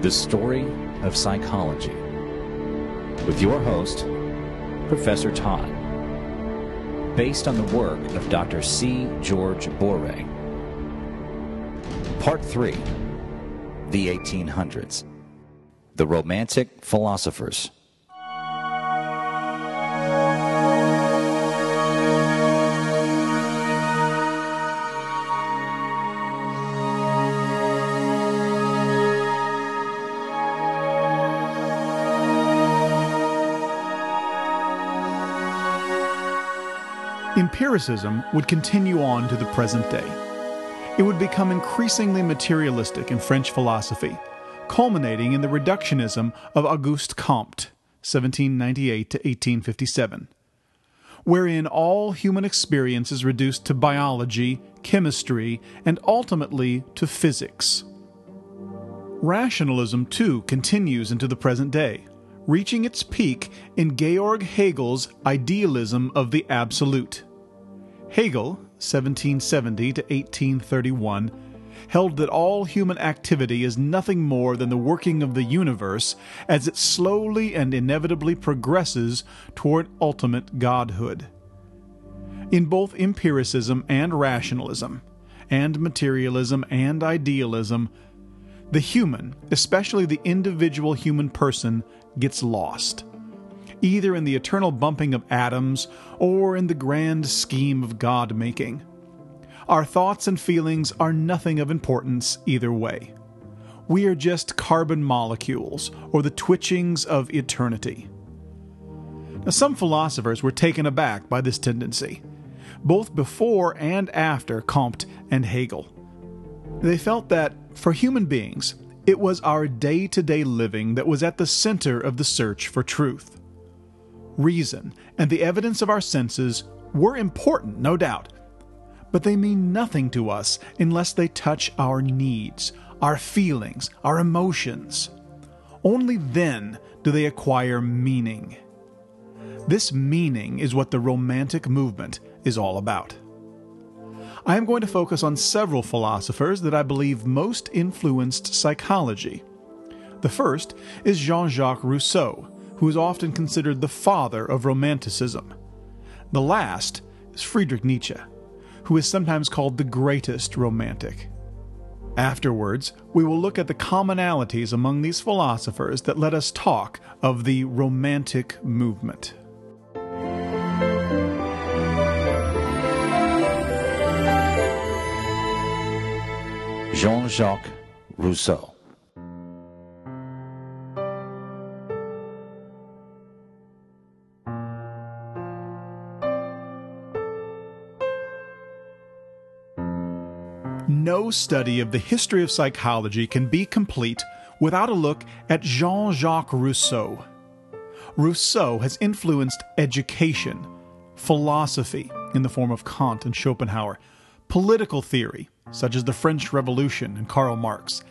The Story of Psychology with your host, Professor Todd, based on the work of Dr. C. George Boeree. Part 3 The 1800s The Romantic Philosophers. Would continue on to the present day. It would become increasingly materialistic in French philosophy, culminating in the reductionism of Auguste Comte, 1798 to 1857, wherein all human experience is reduced to biology, chemistry, and ultimately to physics. Rationalism, too, continues into the present day, reaching its peak in Georg Hegel's idealism of the absolute. Hegel, 1770 to 1831, held that all human activity is nothing more than the working of the universe as it slowly and inevitably progresses toward ultimate godhood. In both empiricism and rationalism, and materialism and idealism, the human, especially the individual human person, gets lost either in the eternal bumping of atoms or in the grand scheme of God making. Our thoughts and feelings are nothing of importance either way. We are just carbon molecules or the twitchings of eternity. Now, some philosophers were taken aback by this tendency, both before and after Comte and Hegel. They felt that, for human beings, it was our day to day living that was at the center of the search for truth reason, and the evidence of our senses were important, no doubt, but they mean nothing to us unless they touch our needs, our feelings, our emotions. Only then do they acquire meaning. This meaning is what the Romantic movement is all about. I am going to focus on several philosophers that I believe most influenced psychology. The first is Jean Jacques Rousseau, who is often considered the father of Romanticism. The last is Friedrich Nietzsche, who is sometimes called the greatest Romantic. Afterwards, we will look at the commonalities among these philosophers that let us talk of the Romantic movement. Jean Jacques Rousseau. No study of the history of psychology can be complete without a look at Jean Jacques Rousseau. Rousseau has influenced education, philosophy in the form of Kant and Schopenhauer, political theory, such as the French Revolution and Karl Marx,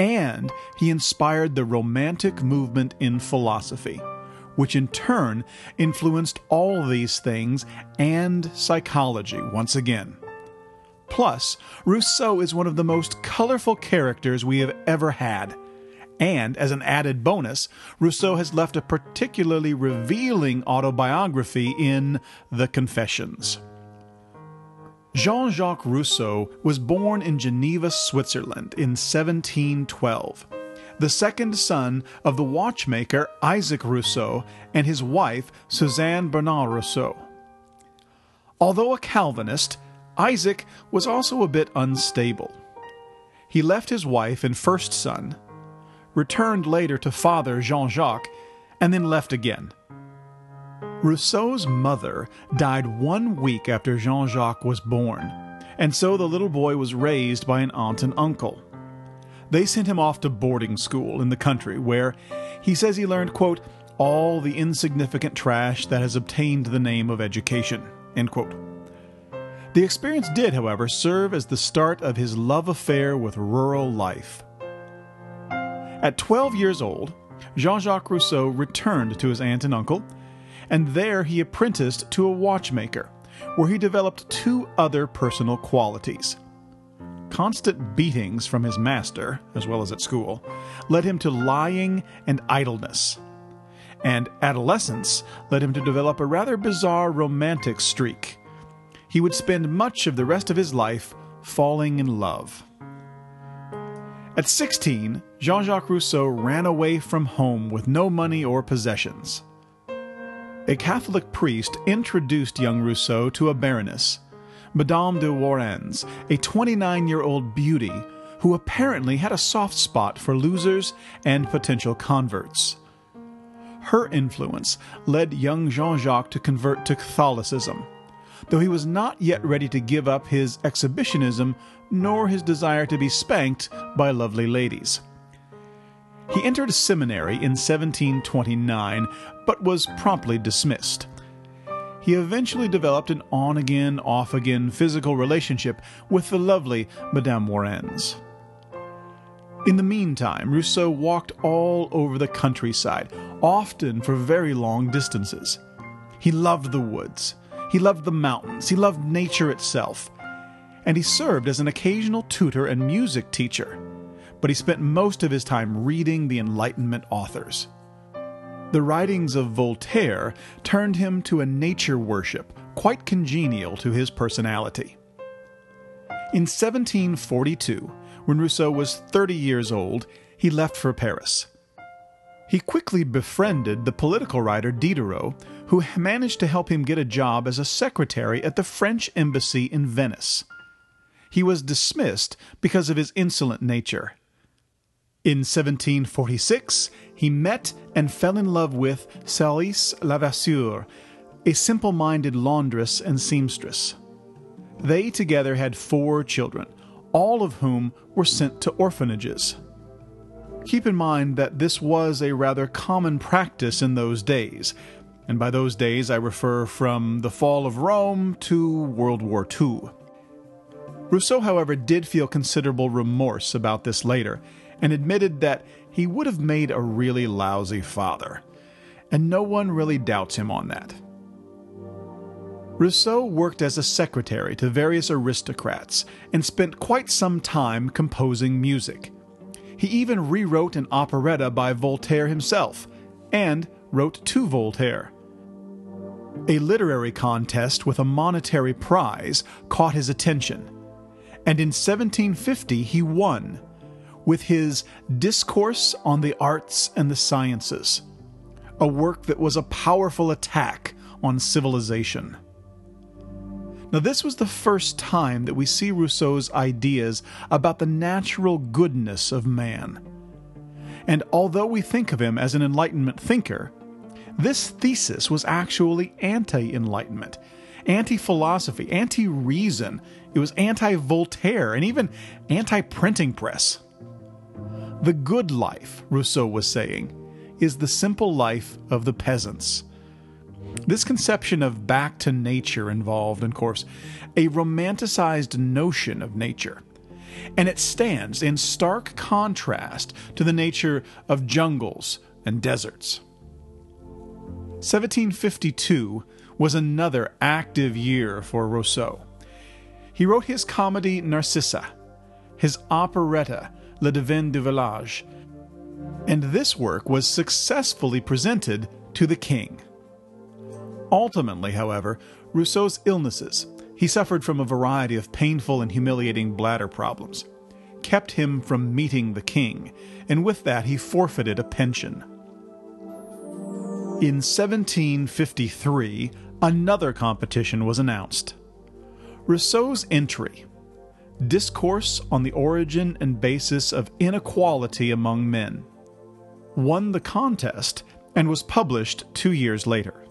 and he inspired the Romantic movement in philosophy, which in turn influenced all these things and psychology once again. Plus, Rousseau is one of the most colorful characters we have ever had. And as an added bonus, Rousseau has left a particularly revealing autobiography in The Confessions. Jean Jacques Rousseau was born in Geneva, Switzerland in 1712, the second son of the watchmaker Isaac Rousseau and his wife Suzanne Bernard Rousseau. Although a Calvinist, Isaac was also a bit unstable. He left his wife and first son, returned later to father Jean Jacques, and then left again. Rousseau's mother died one week after Jean Jacques was born, and so the little boy was raised by an aunt and uncle. They sent him off to boarding school in the country, where he says he learned, quote, all the insignificant trash that has obtained the name of education. End quote. The experience did, however, serve as the start of his love affair with rural life. At 12 years old, Jean Jacques Rousseau returned to his aunt and uncle, and there he apprenticed to a watchmaker, where he developed two other personal qualities constant beatings from his master, as well as at school, led him to lying and idleness. And adolescence led him to develop a rather bizarre romantic streak. He would spend much of the rest of his life falling in love. At 16, Jean Jacques Rousseau ran away from home with no money or possessions. A Catholic priest introduced young Rousseau to a baroness, Madame de Warens, a 29 year old beauty who apparently had a soft spot for losers and potential converts. Her influence led young Jean Jacques to convert to Catholicism, though he was not yet ready to give up his exhibitionism nor his desire to be spanked by lovely ladies. He entered a seminary in 1729, but was promptly dismissed. He eventually developed an on again, off again physical relationship with the lovely Madame Warens. In the meantime, Rousseau walked all over the countryside, often for very long distances. He loved the woods, he loved the mountains, he loved nature itself, and he served as an occasional tutor and music teacher, but he spent most of his time reading the Enlightenment authors. The writings of Voltaire turned him to a nature worship quite congenial to his personality. In 1742, when Rousseau was 30 years old, he left for Paris. He quickly befriended the political writer Diderot, who managed to help him get a job as a secretary at the French embassy in Venice he was dismissed because of his insolent nature. In 1746, he met and fell in love with Célis Levasseur, a simple minded laundress and seamstress. They together had four children, all of whom were sent to orphanages. Keep in mind that this was a rather common practice in those days, and by those days I refer from the fall of Rome to World War II. Rousseau, however, did feel considerable remorse about this later, and admitted that he would have made a really lousy father. And no one really doubts him on that. Rousseau worked as a secretary to various aristocrats and spent quite some time composing music. He even rewrote an operetta by Voltaire himself, and wrote to Voltaire. A literary contest with a monetary prize caught his attention and in 1750 he won with his Discourse on the Arts and the Sciences, a work that was a powerful attack on civilization. Now, this was the first time that we see Rousseau's ideas about the natural goodness of man. And although we think of him as an Enlightenment thinker, this thesis was actually anti Enlightenment, anti philosophy, anti reason, it was anti Voltaire and even anti printing press. The good life, Rousseau was saying, is the simple life of the peasants. This conception of back to nature involved, of course, a romanticized notion of nature. And it stands in stark contrast to the nature of jungles and deserts. 1752 was another active year for Rousseau. He wrote his comedy Narcissa, his operetta Le Devin du Village, and this work was successfully presented to the king. Ultimately, however, Rousseau's illnesses, he suffered from a variety of painful and humiliating bladder problems, kept him from meeting the king, and with that he forfeited a pension. In 1753, another competition was announced. Rousseau's entry, Discourse on the Origin and Basis of Inequality Among Men, won the contest and was published two years later.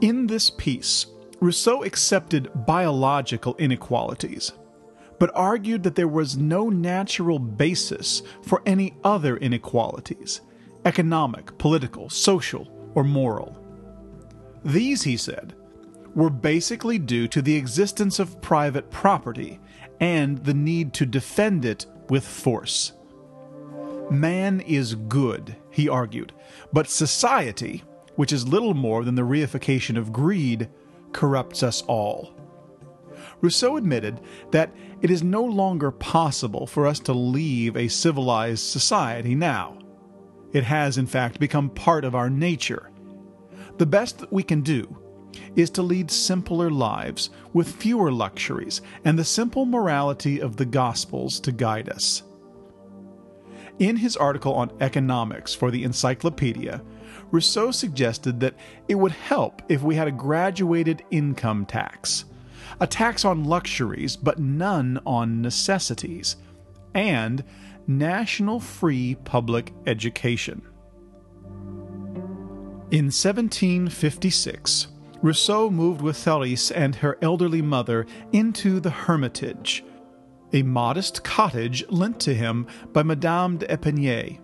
In this piece, Rousseau accepted biological inequalities, but argued that there was no natural basis for any other inequalities economic, political, social, or moral. These, he said, were basically due to the existence of private property and the need to defend it with force. Man is good, he argued, but society, which is little more than the reification of greed, corrupts us all. Rousseau admitted that it is no longer possible for us to leave a civilized society now. It has, in fact, become part of our nature. The best that we can do is to lead simpler lives with fewer luxuries and the simple morality of the Gospels to guide us. In his article on economics for the Encyclopedia, Rousseau suggested that it would help if we had a graduated income tax, a tax on luxuries but none on necessities, and national free public education. In 1756, Rousseau moved with Therese and her elderly mother into the Hermitage, a modest cottage lent to him by Madame d'Epinay.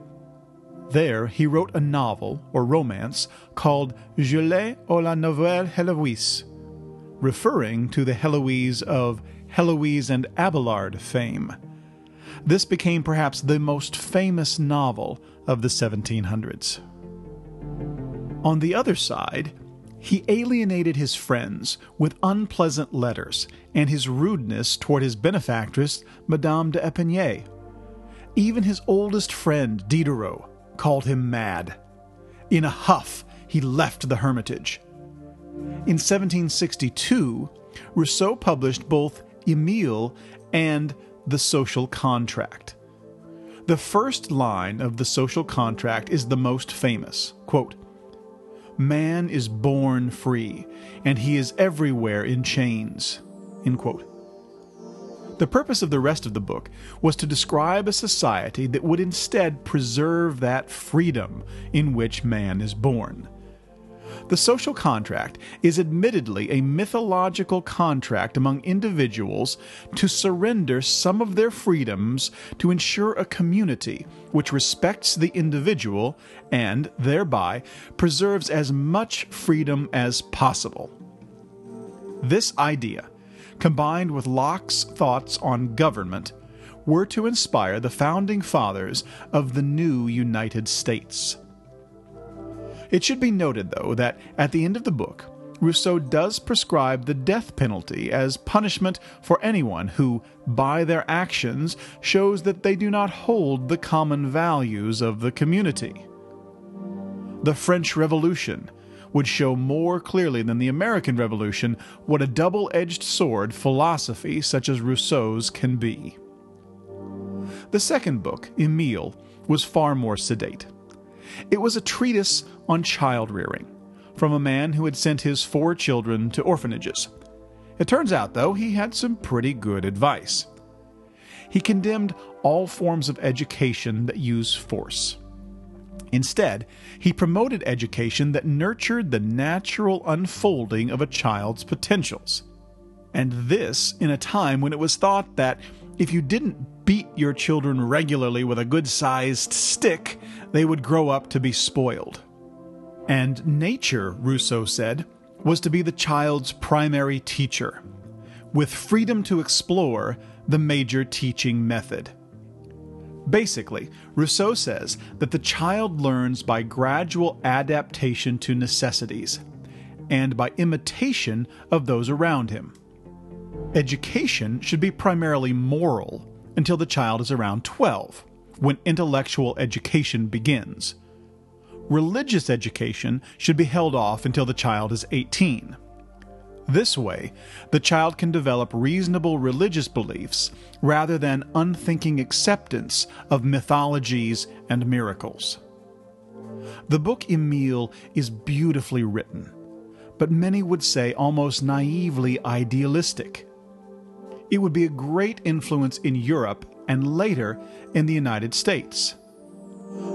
There he wrote a novel, or romance, called Jules ou la Nouvelle Heloise, referring to the Heloise of Heloise and Abelard fame. This became perhaps the most famous novel of the 1700s. On the other side, he alienated his friends with unpleasant letters and his rudeness toward his benefactress, Madame de d'Epinay. Even his oldest friend, Diderot, called him mad. In a huff, he left the Hermitage. In 1762, Rousseau published both Emile and The Social Contract. The first line of The Social Contract is the most famous. Quote, Man is born free, and he is everywhere in chains. The purpose of the rest of the book was to describe a society that would instead preserve that freedom in which man is born. The social contract is admittedly a mythological contract among individuals to surrender some of their freedoms to ensure a community which respects the individual and, thereby, preserves as much freedom as possible. This idea, combined with Locke's thoughts on government, were to inspire the founding fathers of the new United States. It should be noted, though, that at the end of the book, Rousseau does prescribe the death penalty as punishment for anyone who, by their actions, shows that they do not hold the common values of the community. The French Revolution would show more clearly than the American Revolution what a double edged sword philosophy such as Rousseau's can be. The second book, Emile, was far more sedate. It was a treatise on child rearing from a man who had sent his four children to orphanages. It turns out, though, he had some pretty good advice. He condemned all forms of education that use force. Instead, he promoted education that nurtured the natural unfolding of a child's potentials. And this in a time when it was thought that if you didn't beat your children regularly with a good sized stick, they would grow up to be spoiled. And nature, Rousseau said, was to be the child's primary teacher, with freedom to explore the major teaching method. Basically, Rousseau says that the child learns by gradual adaptation to necessities and by imitation of those around him. Education should be primarily moral until the child is around 12, when intellectual education begins. Religious education should be held off until the child is 18. This way, the child can develop reasonable religious beliefs rather than unthinking acceptance of mythologies and miracles. The book Emile is beautifully written, but many would say almost naively idealistic. It would be a great influence in Europe and later in the United States.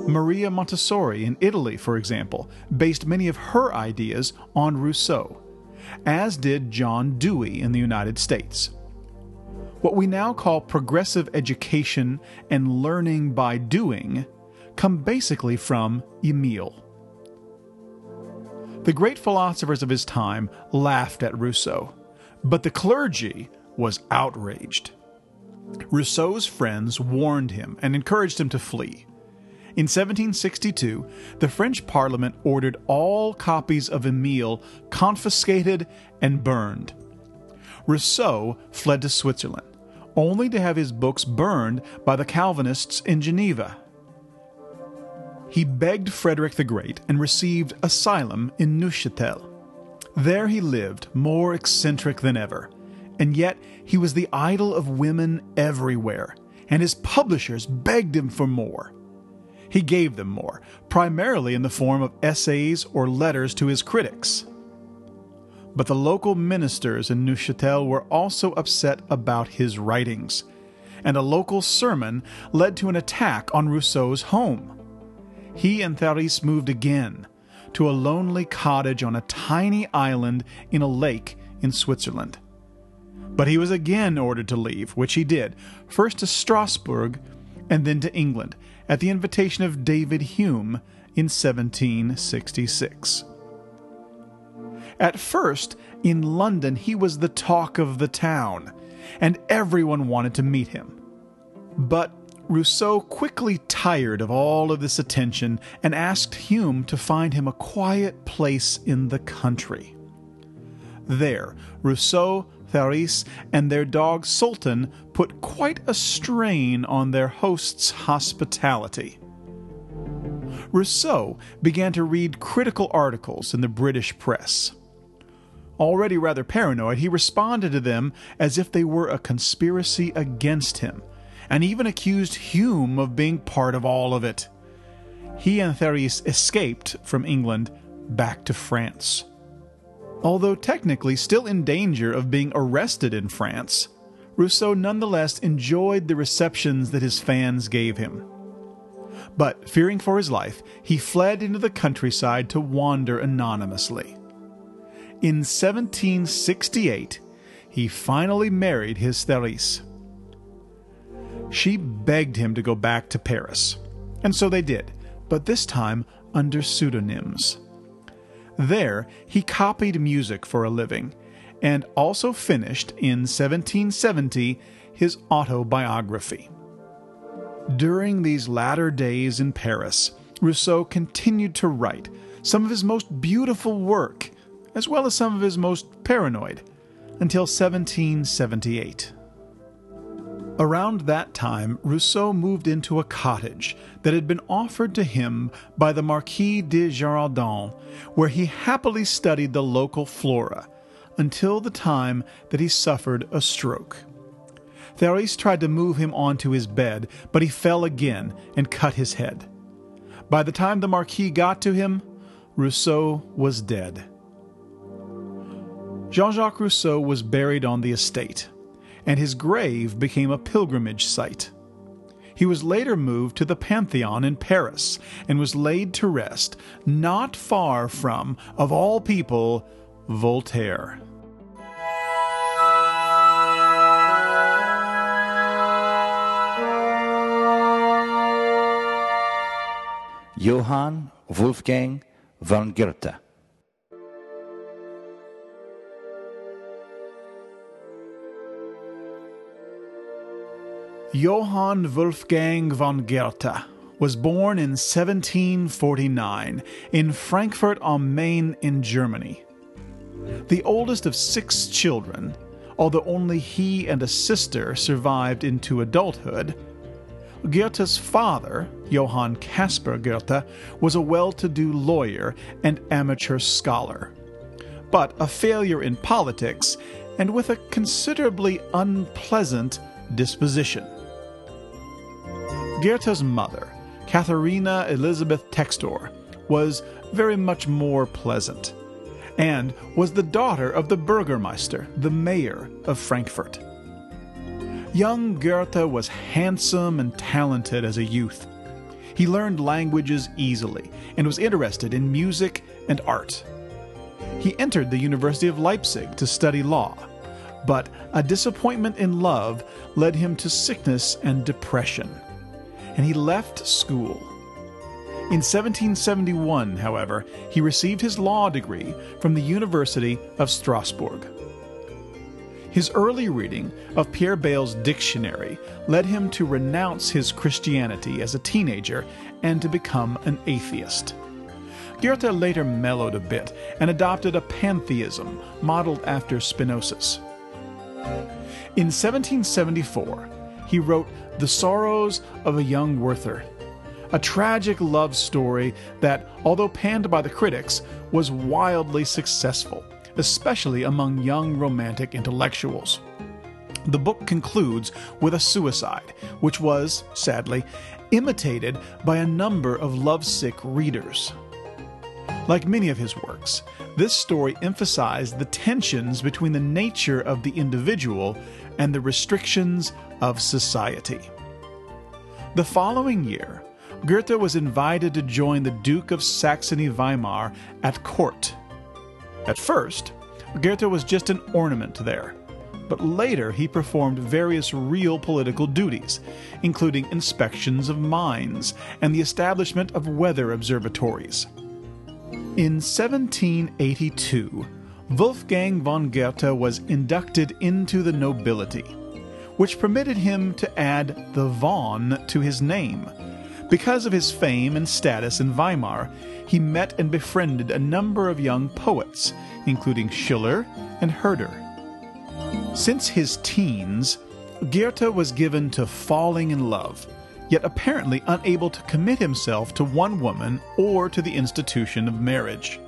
Maria Montessori in Italy, for example, based many of her ideas on Rousseau, as did John Dewey in the United States. What we now call progressive education and learning by doing come basically from Emile. The great philosophers of his time laughed at Rousseau, but the clergy was outraged. Rousseau's friends warned him and encouraged him to flee. In 1762, the French Parliament ordered all copies of Emile confiscated and burned. Rousseau fled to Switzerland, only to have his books burned by the Calvinists in Geneva. He begged Frederick the Great and received asylum in Neuchâtel. There he lived, more eccentric than ever, and yet he was the idol of women everywhere, and his publishers begged him for more. He gave them more, primarily in the form of essays or letters to his critics. But the local ministers in Neuchâtel were also upset about his writings, and a local sermon led to an attack on Rousseau's home. He and Therese moved again to a lonely cottage on a tiny island in a lake in Switzerland. But he was again ordered to leave, which he did, first to Strasbourg and then to England, at the invitation of David Hume in 1766. At first, in London, he was the talk of the town, and everyone wanted to meet him. But Rousseau quickly tired of all of this attention and asked Hume to find him a quiet place in the country. There, Rousseau, Therese, and their dog Sultan put quite a strain on their host's hospitality. Rousseau began to read critical articles in the British press. Already rather paranoid, he responded to them as if they were a conspiracy against him, and even accused Hume of being part of all of it. He and Therese escaped from England back to France. Although technically still in danger of being arrested in France, Rousseau nonetheless enjoyed the receptions that his fans gave him. But fearing for his life, he fled into the countryside to wander anonymously. In 1768, he finally married his Therese. She begged him to go back to Paris, and so they did, but this time under pseudonyms. There, he copied music for a living, and also finished in 1770 his autobiography. During these latter days in Paris, Rousseau continued to write some of his most beautiful work as well as some of his most paranoid, until 1778. Around that time, Rousseau moved into a cottage that had been offered to him by the Marquis de Girardin, where he happily studied the local flora until the time that he suffered a stroke. Therese tried to move him onto his bed, but he fell again and cut his head. By the time the Marquis got to him, Rousseau was dead. Jean Jacques Rousseau was buried on the estate, and his grave became a pilgrimage site. He was later moved to the Pantheon in Paris and was laid to rest not far from, of all people, Voltaire. Johann Wolfgang von Goethe. Johann Wolfgang von Goethe was born in 1749 in Frankfurt am Main in Germany. The oldest of six children, although only he and a sister survived into adulthood, Goethe's father, Johann Caspar Goethe, was a well to do lawyer and amateur scholar. But a failure in politics and with a considerably unpleasant disposition. Goethe's mother, Katharina Elizabeth Textor, was very much more pleasant, and was the daughter of the Burgermeister, the mayor of Frankfurt. Young Goethe was handsome and talented as a youth. He learned languages easily and was interested in music and art. He entered the University of Leipzig to study law, but a disappointment in love led him to sickness and depression and he left school. In 1771, however, he received his law degree from the University of Strasbourg. His early reading of Pierre Bayle's dictionary led him to renounce his Christianity as a teenager and to become an atheist. Goethe later mellowed a bit and adopted a pantheism modeled after Spinoza's. In 1774, he wrote The Sorrows of a Young Werther, a tragic love story that, although panned by the critics, was wildly successful, especially among young romantic intellectuals. The book concludes with a suicide, which was, sadly, imitated by a number of lovesick readers. Like many of his works, this story emphasized the tensions between the nature of the individual and the restrictions of society. The following year, Goethe was invited to join the Duke of Saxony Weimar at court. At first, Goethe was just an ornament there, but later he performed various real political duties, including inspections of mines and the establishment of weather observatories. In 1782, Wolfgang von Goethe was inducted into the nobility, which permitted him to add the von to his name. Because of his fame and status in Weimar, he met and befriended a number of young poets, including Schiller and Herder. Since his teens, Goethe was given to falling in love yet apparently unable to commit himself to one woman or to the institution of marriage.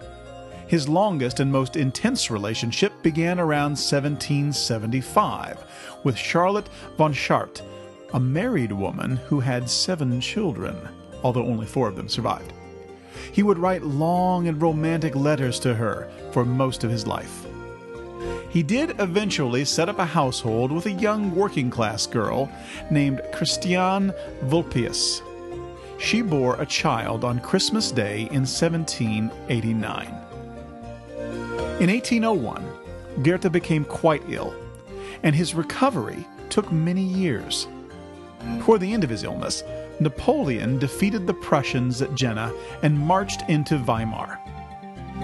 His longest and most intense relationship began around 1775 with Charlotte von Chartres, a married woman who had seven children, although only four of them survived. He would write long and romantic letters to her for most of his life. He did eventually set up a household with a young working class girl named Christiane Vulpius. She bore a child on Christmas Day in 1789. In 1801, Goethe became quite ill, and his recovery took many years. Toward the end of his illness, Napoleon defeated the Prussians at Jena and marched into Weimar.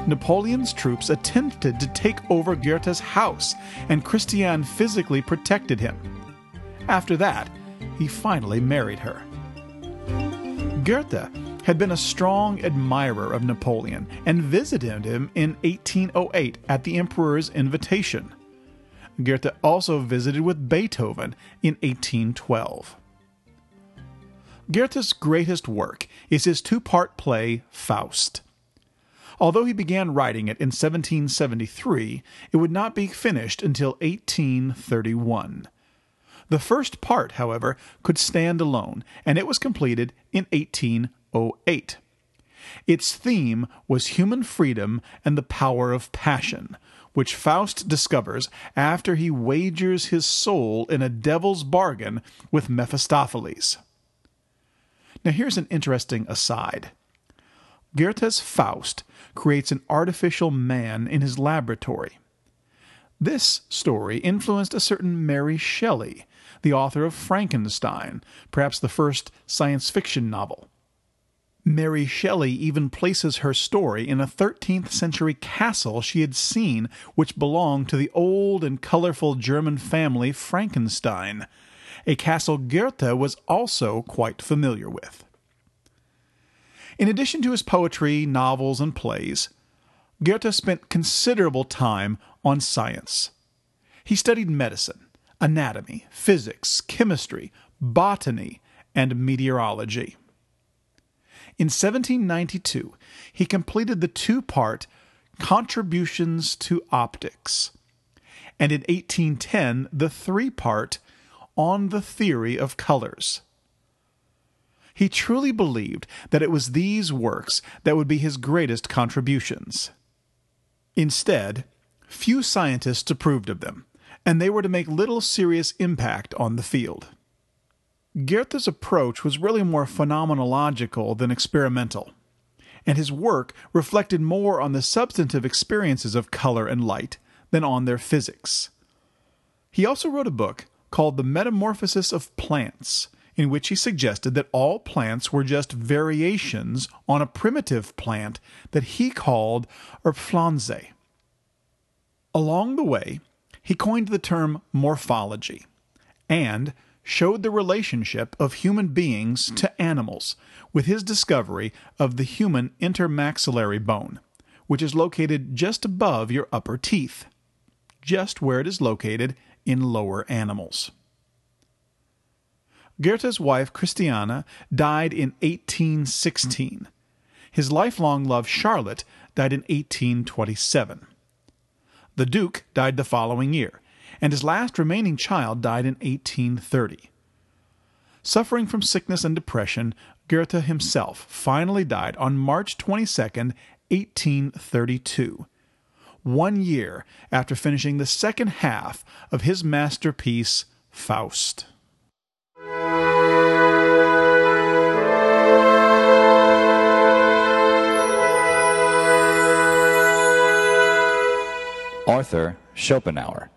Napoleon's troops attempted to take over Goethe's house, and Christiane physically protected him. After that, he finally married her. Goethe had been a strong admirer of Napoleon and visited him in 1808 at the emperor's invitation. Goethe also visited with Beethoven in 1812. Goethe's greatest work is his two part play Faust. Although he began writing it in 1773, it would not be finished until 1831. The first part, however, could stand alone, and it was completed in 1808. Its theme was human freedom and the power of passion, which Faust discovers after he wagers his soul in a devil's bargain with Mephistopheles. Now, here's an interesting aside. Goethe's Faust creates an artificial man in his laboratory. This story influenced a certain Mary Shelley, the author of Frankenstein, perhaps the first science fiction novel. Mary Shelley even places her story in a 13th century castle she had seen, which belonged to the old and colorful German family Frankenstein, a castle Goethe was also quite familiar with. In addition to his poetry, novels, and plays, Goethe spent considerable time on science. He studied medicine, anatomy, physics, chemistry, botany, and meteorology. In 1792, he completed the two part Contributions to Optics, and in 1810, the three part On the Theory of Colors. He truly believed that it was these works that would be his greatest contributions. Instead, few scientists approved of them, and they were to make little serious impact on the field. Goethe's approach was really more phenomenological than experimental, and his work reflected more on the substantive experiences of color and light than on their physics. He also wrote a book called The Metamorphosis of Plants, in which he suggested that all plants were just variations on a primitive plant that he called Urpflanze. Along the way, he coined the term morphology and showed the relationship of human beings to animals with his discovery of the human intermaxillary bone, which is located just above your upper teeth, just where it is located in lower animals. Goethe's wife Christiana died in 1816. His lifelong love Charlotte died in 1827. The Duke died the following year, and his last remaining child died in 1830. Suffering from sickness and depression, Goethe himself finally died on March 22, 1832, one year after finishing the second half of his masterpiece, Faust. Arthur Schopenhauer.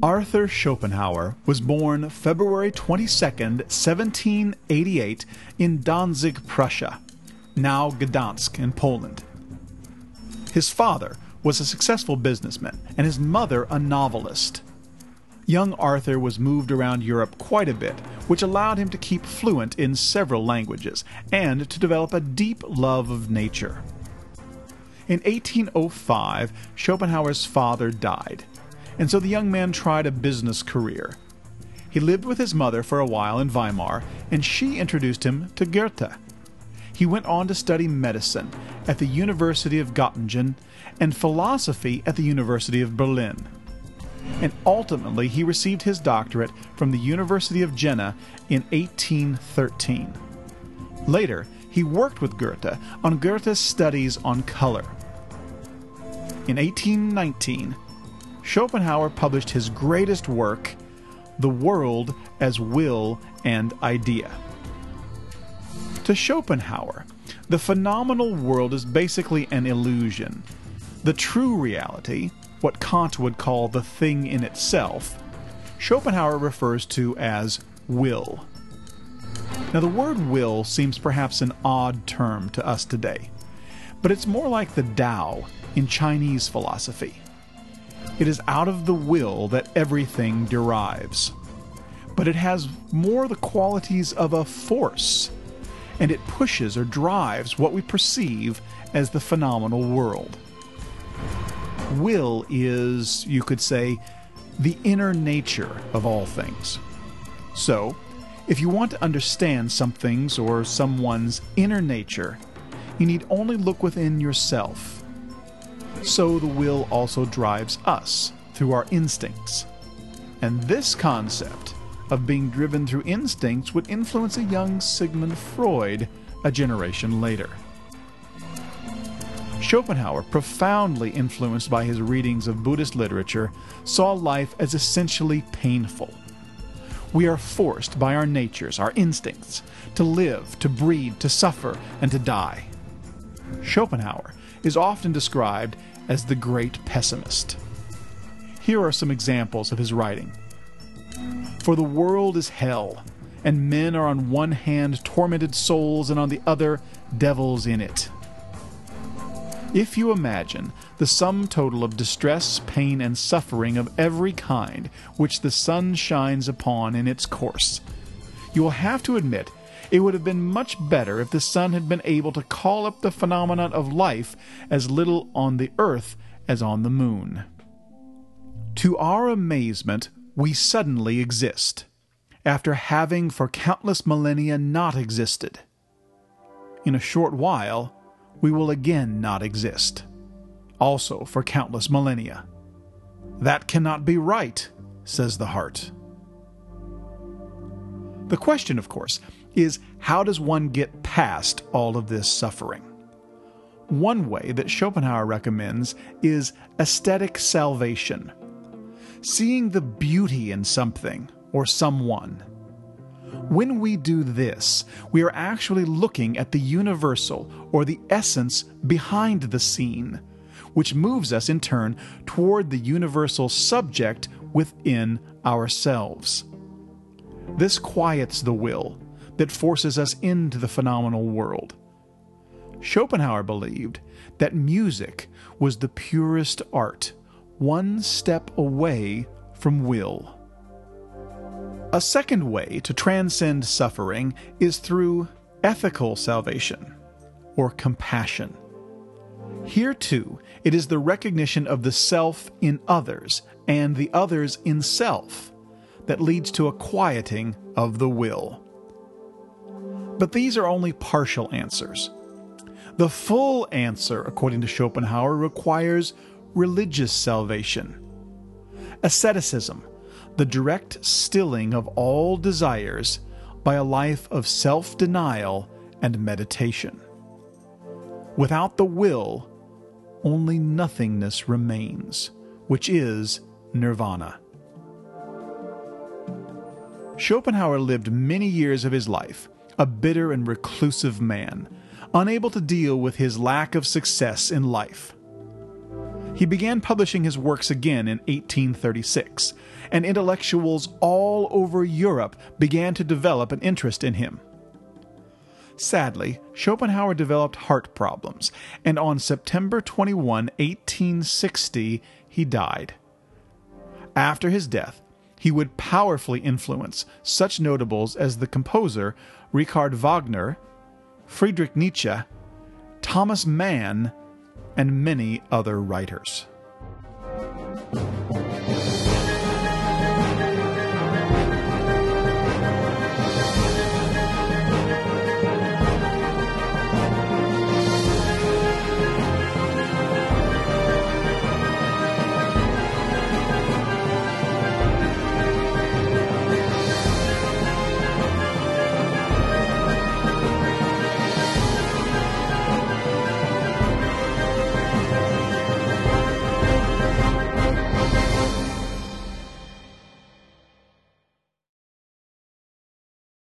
Arthur Schopenhauer was born February 22, 1788, in Danzig, Prussia, now Gdansk in Poland. His father was a successful businessman and his mother a novelist. Young Arthur was moved around Europe quite a bit, which allowed him to keep fluent in several languages and to develop a deep love of nature. In 1805, Schopenhauer's father died and so the young man tried a business career. He lived with his mother for a while in Weimar, and she introduced him to Goethe. He went on to study medicine at the University of Göttingen and philosophy at the University of Berlin. And ultimately, he received his doctorate from the University of Jena in 1813. Later, he worked with Goethe on Goethe's studies on color. In 1819, Schopenhauer published his greatest work, The World as Will and Idea. To Schopenhauer, the phenomenal world is basically an illusion. The true reality, what Kant would call the thing in itself, Schopenhauer refers to as will. Now, the word will seems perhaps an odd term to us today, but it's more like the Tao in Chinese philosophy. It is out of the will that everything derives. But it has more the qualities of a force, and it pushes or drives what we perceive as the phenomenal world. Will is, you could say, the inner nature of all things. So, if you want to understand something's or someone's inner nature, you need only look within yourself so the will also drives us through our instincts. And this concept of being driven through instincts would influence a young Sigmund Freud a generation later. Schopenhauer, profoundly influenced by his readings of Buddhist literature, saw life as essentially painful. We are forced by our natures, our instincts, to live, to breed, to suffer, and to die. Schopenhauer is often described as the great pessimist. Here are some examples of his writing. For the world is hell, and men are on one hand tormented souls, and on the other devils in it. If you imagine the sum total of distress, pain, and suffering of every kind which the sun shines upon in its course, you will have to admit it would have been much better if the sun had been able to call up the phenomenon of life as little on the earth as on the moon. To our amazement, we suddenly exist, after having for countless millennia not existed. In a short while, we will again not exist, also for countless millennia. That cannot be right, says the heart. The question, of course, is how does one get past all of this suffering? One way that Schopenhauer recommends is aesthetic salvation, seeing the beauty in something or someone. When we do this, we are actually looking at the universal or the essence behind the scene, which moves us in turn toward the universal subject within ourselves. This quiets the will that forces us into the phenomenal world. Schopenhauer believed that music was the purest art, one step away from will. A second way to transcend suffering is through ethical salvation, or compassion. Here, too, it is the recognition of the self in others and the others in self that leads to a quieting of the will. But these are only partial answers. The full answer, according to Schopenhauer, requires religious salvation. Asceticism, the direct stilling of all desires by a life of self denial and meditation. Without the will, only nothingness remains, which is nirvana. Schopenhauer lived many years of his life, a bitter and reclusive man, unable to deal with his lack of success in life. He began publishing his works again in 1836, and intellectuals all over Europe began to develop an interest in him. Sadly, Schopenhauer developed heart problems, and on September 21, 1860, he died. After his death, he would powerfully influence such notables as the composer Richard Wagner, Friedrich Nietzsche, Thomas Mann, and many other writers.